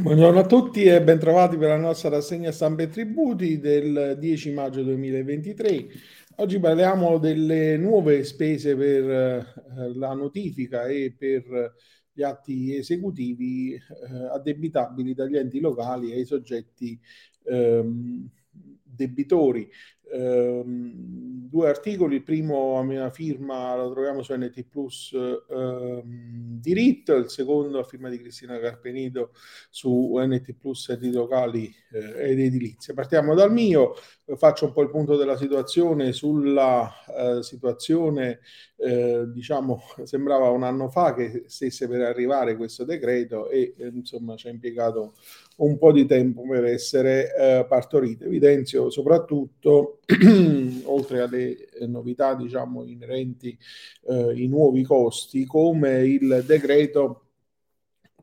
Buongiorno a tutti e bentrovati per la nostra rassegna stampa e tributi del 10 maggio 2023. Oggi parliamo delle nuove spese per eh, la notifica e per gli atti esecutivi eh, addebitabili dagli enti locali ai soggetti ehm, debitori ehm, due articoli, il primo a mia firma lo troviamo su NT Plus ehm, diritto, il secondo a firma di Cristina Carpenito su NT Plus enti locali eh, ed edilizia. Partiamo dal mio, faccio un po' il punto della situazione sulla eh, situazione, eh, diciamo, sembrava un anno fa che stesse per arrivare questo decreto e eh, insomma ci ha impiegato un po' di tempo per essere eh, partorito. Evidenzio soprattutto, oltre alle eh, novità diciamo inerenti eh, i nuovi costi, come il decreto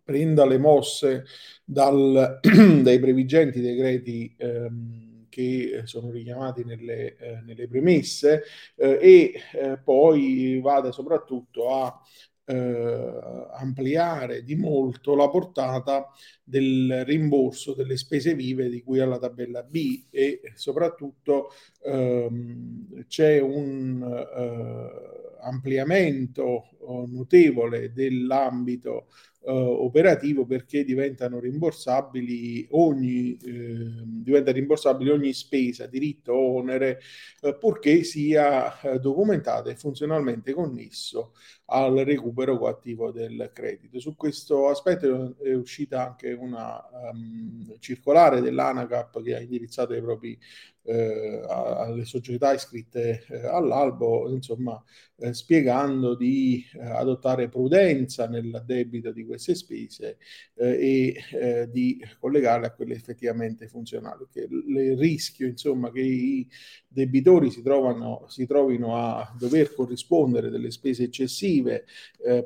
prenda le mosse dal, dai previgenti decreti ehm, che sono richiamati nelle, eh, nelle premesse eh, e eh, poi vada soprattutto a eh, ampliare di molto la portata del rimborso delle spese vive di cui alla tabella B e soprattutto ehm, c'è un eh, ampliamento eh, notevole dell'ambito eh, operativo perché diventano rimborsabili ogni, eh, diventa rimborsabile ogni spesa, diritto o onere, eh, purché sia eh, documentata e funzionalmente connesso al recupero coattivo del credito. Su questo aspetto è uscita anche una um, circolare dell'ANACAP che ha indirizzato ai propri eh, alle società iscritte eh, all'albo, insomma, eh, spiegando di eh, adottare prudenza nell'addebito di queste spese eh, e eh, di collegarle a quelle effettivamente funzionali. Che il rischio, insomma, che i debitori si, trovano, si trovino a dover corrispondere delle spese eccessive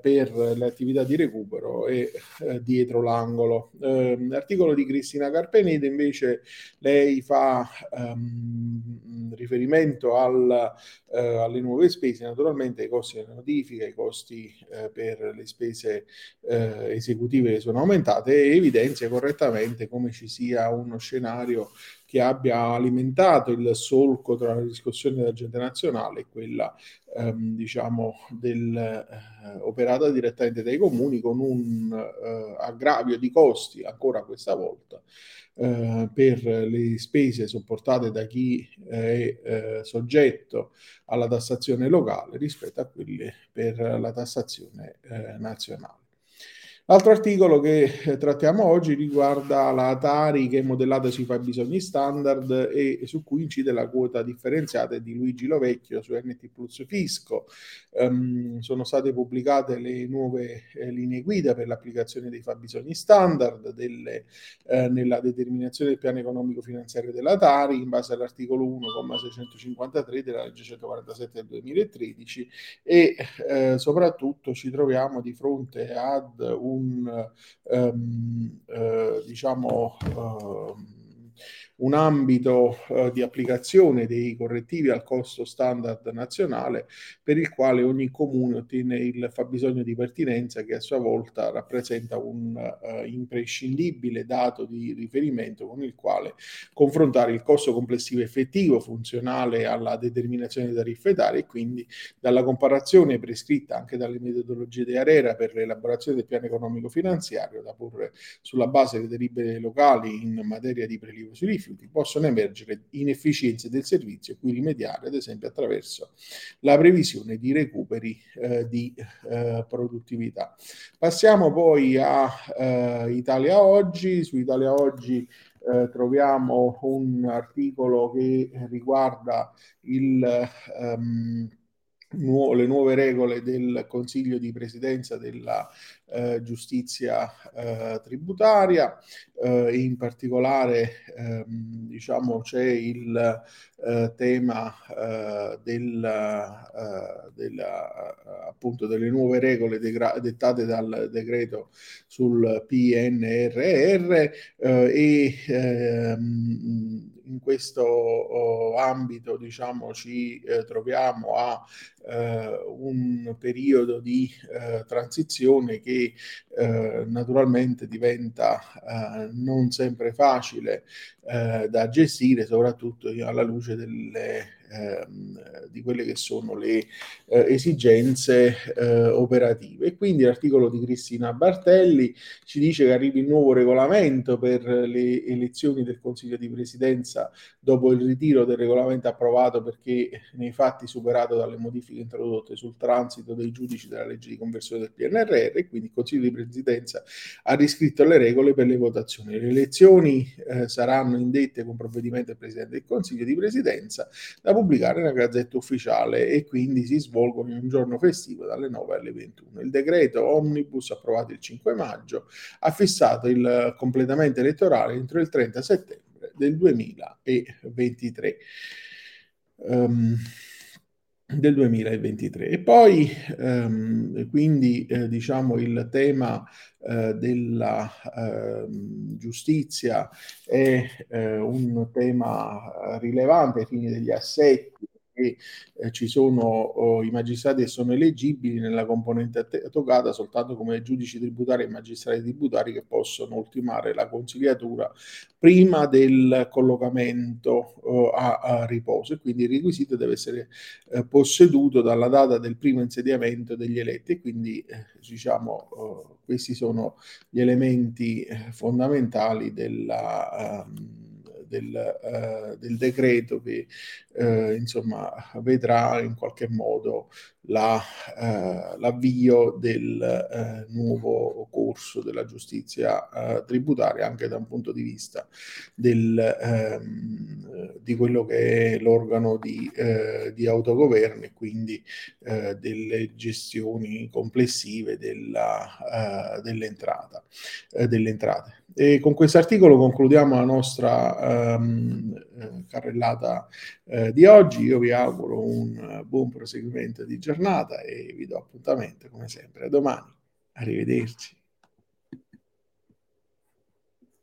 per le attività di recupero è dietro l'angolo. l'articolo di Cristina Carpenede invece lei fa um, riferimento al, eh, alle nuove spese, naturalmente ai costi della notifica, ai costi eh, per le spese eh, esecutive sono aumentate e evidenzia correttamente come ci sia uno scenario che abbia alimentato il solco tra la discussione della gente nazionale e quella ehm, diciamo del, eh, operata direttamente dai comuni con un eh, aggravio di costi ancora questa volta eh, per le spese sopportate da chi è eh, soggetto alla tassazione locale rispetto a quelle per la tassazione eh, nazionale. L'altro articolo che eh, trattiamo oggi riguarda la Tari che è modellata sui fabbisogni standard e su cui incide la quota differenziata di Luigi Lovecchio su NT Plus Fisco. Um, sono state pubblicate le nuove eh, linee guida per l'applicazione dei fabbisogni standard delle, eh, nella determinazione del piano economico finanziario della Tari in base all'articolo 1,653 della legge 147 del 2013 e eh, soprattutto ci troviamo di fronte ad un un um, diciamo uh, un ambito eh, di applicazione dei correttivi al costo standard nazionale per il quale ogni comune ottiene il fabbisogno di pertinenza che a sua volta rappresenta un eh, imprescindibile dato di riferimento con il quale confrontare il costo complessivo effettivo funzionale alla determinazione dei tariffe e quindi dalla comparazione prescritta anche dalle metodologie di ARERA per l'elaborazione del piano economico finanziario da porre sulla base delle delibere locali in materia di prelievo sui rifiuti rifiuti, possono emergere inefficienze del servizio, cui rimediare ad esempio attraverso la previsione di recuperi eh, di eh, produttività. Passiamo poi a eh, Italia Oggi, su Italia Oggi eh, troviamo un articolo che riguarda il... Um, nu- le nuove regole del Consiglio di Presidenza della eh, Giustizia eh, Tributaria, eh, in particolare ehm, diciamo, c'è il eh, tema eh, del, eh, della, appunto delle nuove regole degra- dettate dal decreto sul PNRR e ehm, in questo oh, ambito diciamo, ci eh, troviamo a eh, un periodo di eh, transizione che naturalmente diventa non sempre facile da gestire, soprattutto alla luce delle ehm, di quelle che sono le eh, esigenze eh, operative. E quindi l'articolo di Cristina Bartelli ci dice che arrivi il nuovo regolamento per le elezioni del Consiglio di Presidenza dopo il ritiro del regolamento approvato perché nei fatti superato dalle modifiche introdotte sul transito dei giudici della legge di conversione del PNRR e quindi il Consiglio di Presidenza ha riscritto le regole per le votazioni. Le elezioni eh, saranno indette con provvedimento del Presidente del Consiglio di Presidenza da pubblicare nella Gazzetta Ufficiale e quindi si svolgono in un giorno festivo dalle 9 alle 21. Il decreto Omnibus approvato il 5 maggio ha fissato il completamento elettorale entro il 30 settembre del 2023. Um, del 2023 e poi ehm, quindi eh, diciamo il tema eh, della eh, giustizia è eh, un tema rilevante ai fini degli assetti che eh, ci sono oh, i magistrati che sono eleggibili nella componente toccata soltanto come giudici tributari e magistrati tributari che possono ultimare la consigliatura prima del collocamento oh, a, a, riposo. E quindi il requisito deve essere eh, posseduto dalla data del primo insediamento degli eletti. E quindi eh, diciamo oh, questi sono gli elementi eh, fondamentali della um, del, uh, del decreto che uh, insomma vedrà in qualche modo la, uh, l'avvio del nuovo corso della giustizia tributaria anche da un punto di vista del, um, di quello che è l'organo di, di autogoverno e quindi delle gestioni complessive della, dell'entrata, delle entrate. E con questo articolo concludiamo la nostra um, carrellata uh, di oggi. Io vi auguro un buon proseguimento di giornata e vi do appuntamento come sempre a domani. Arrivederci.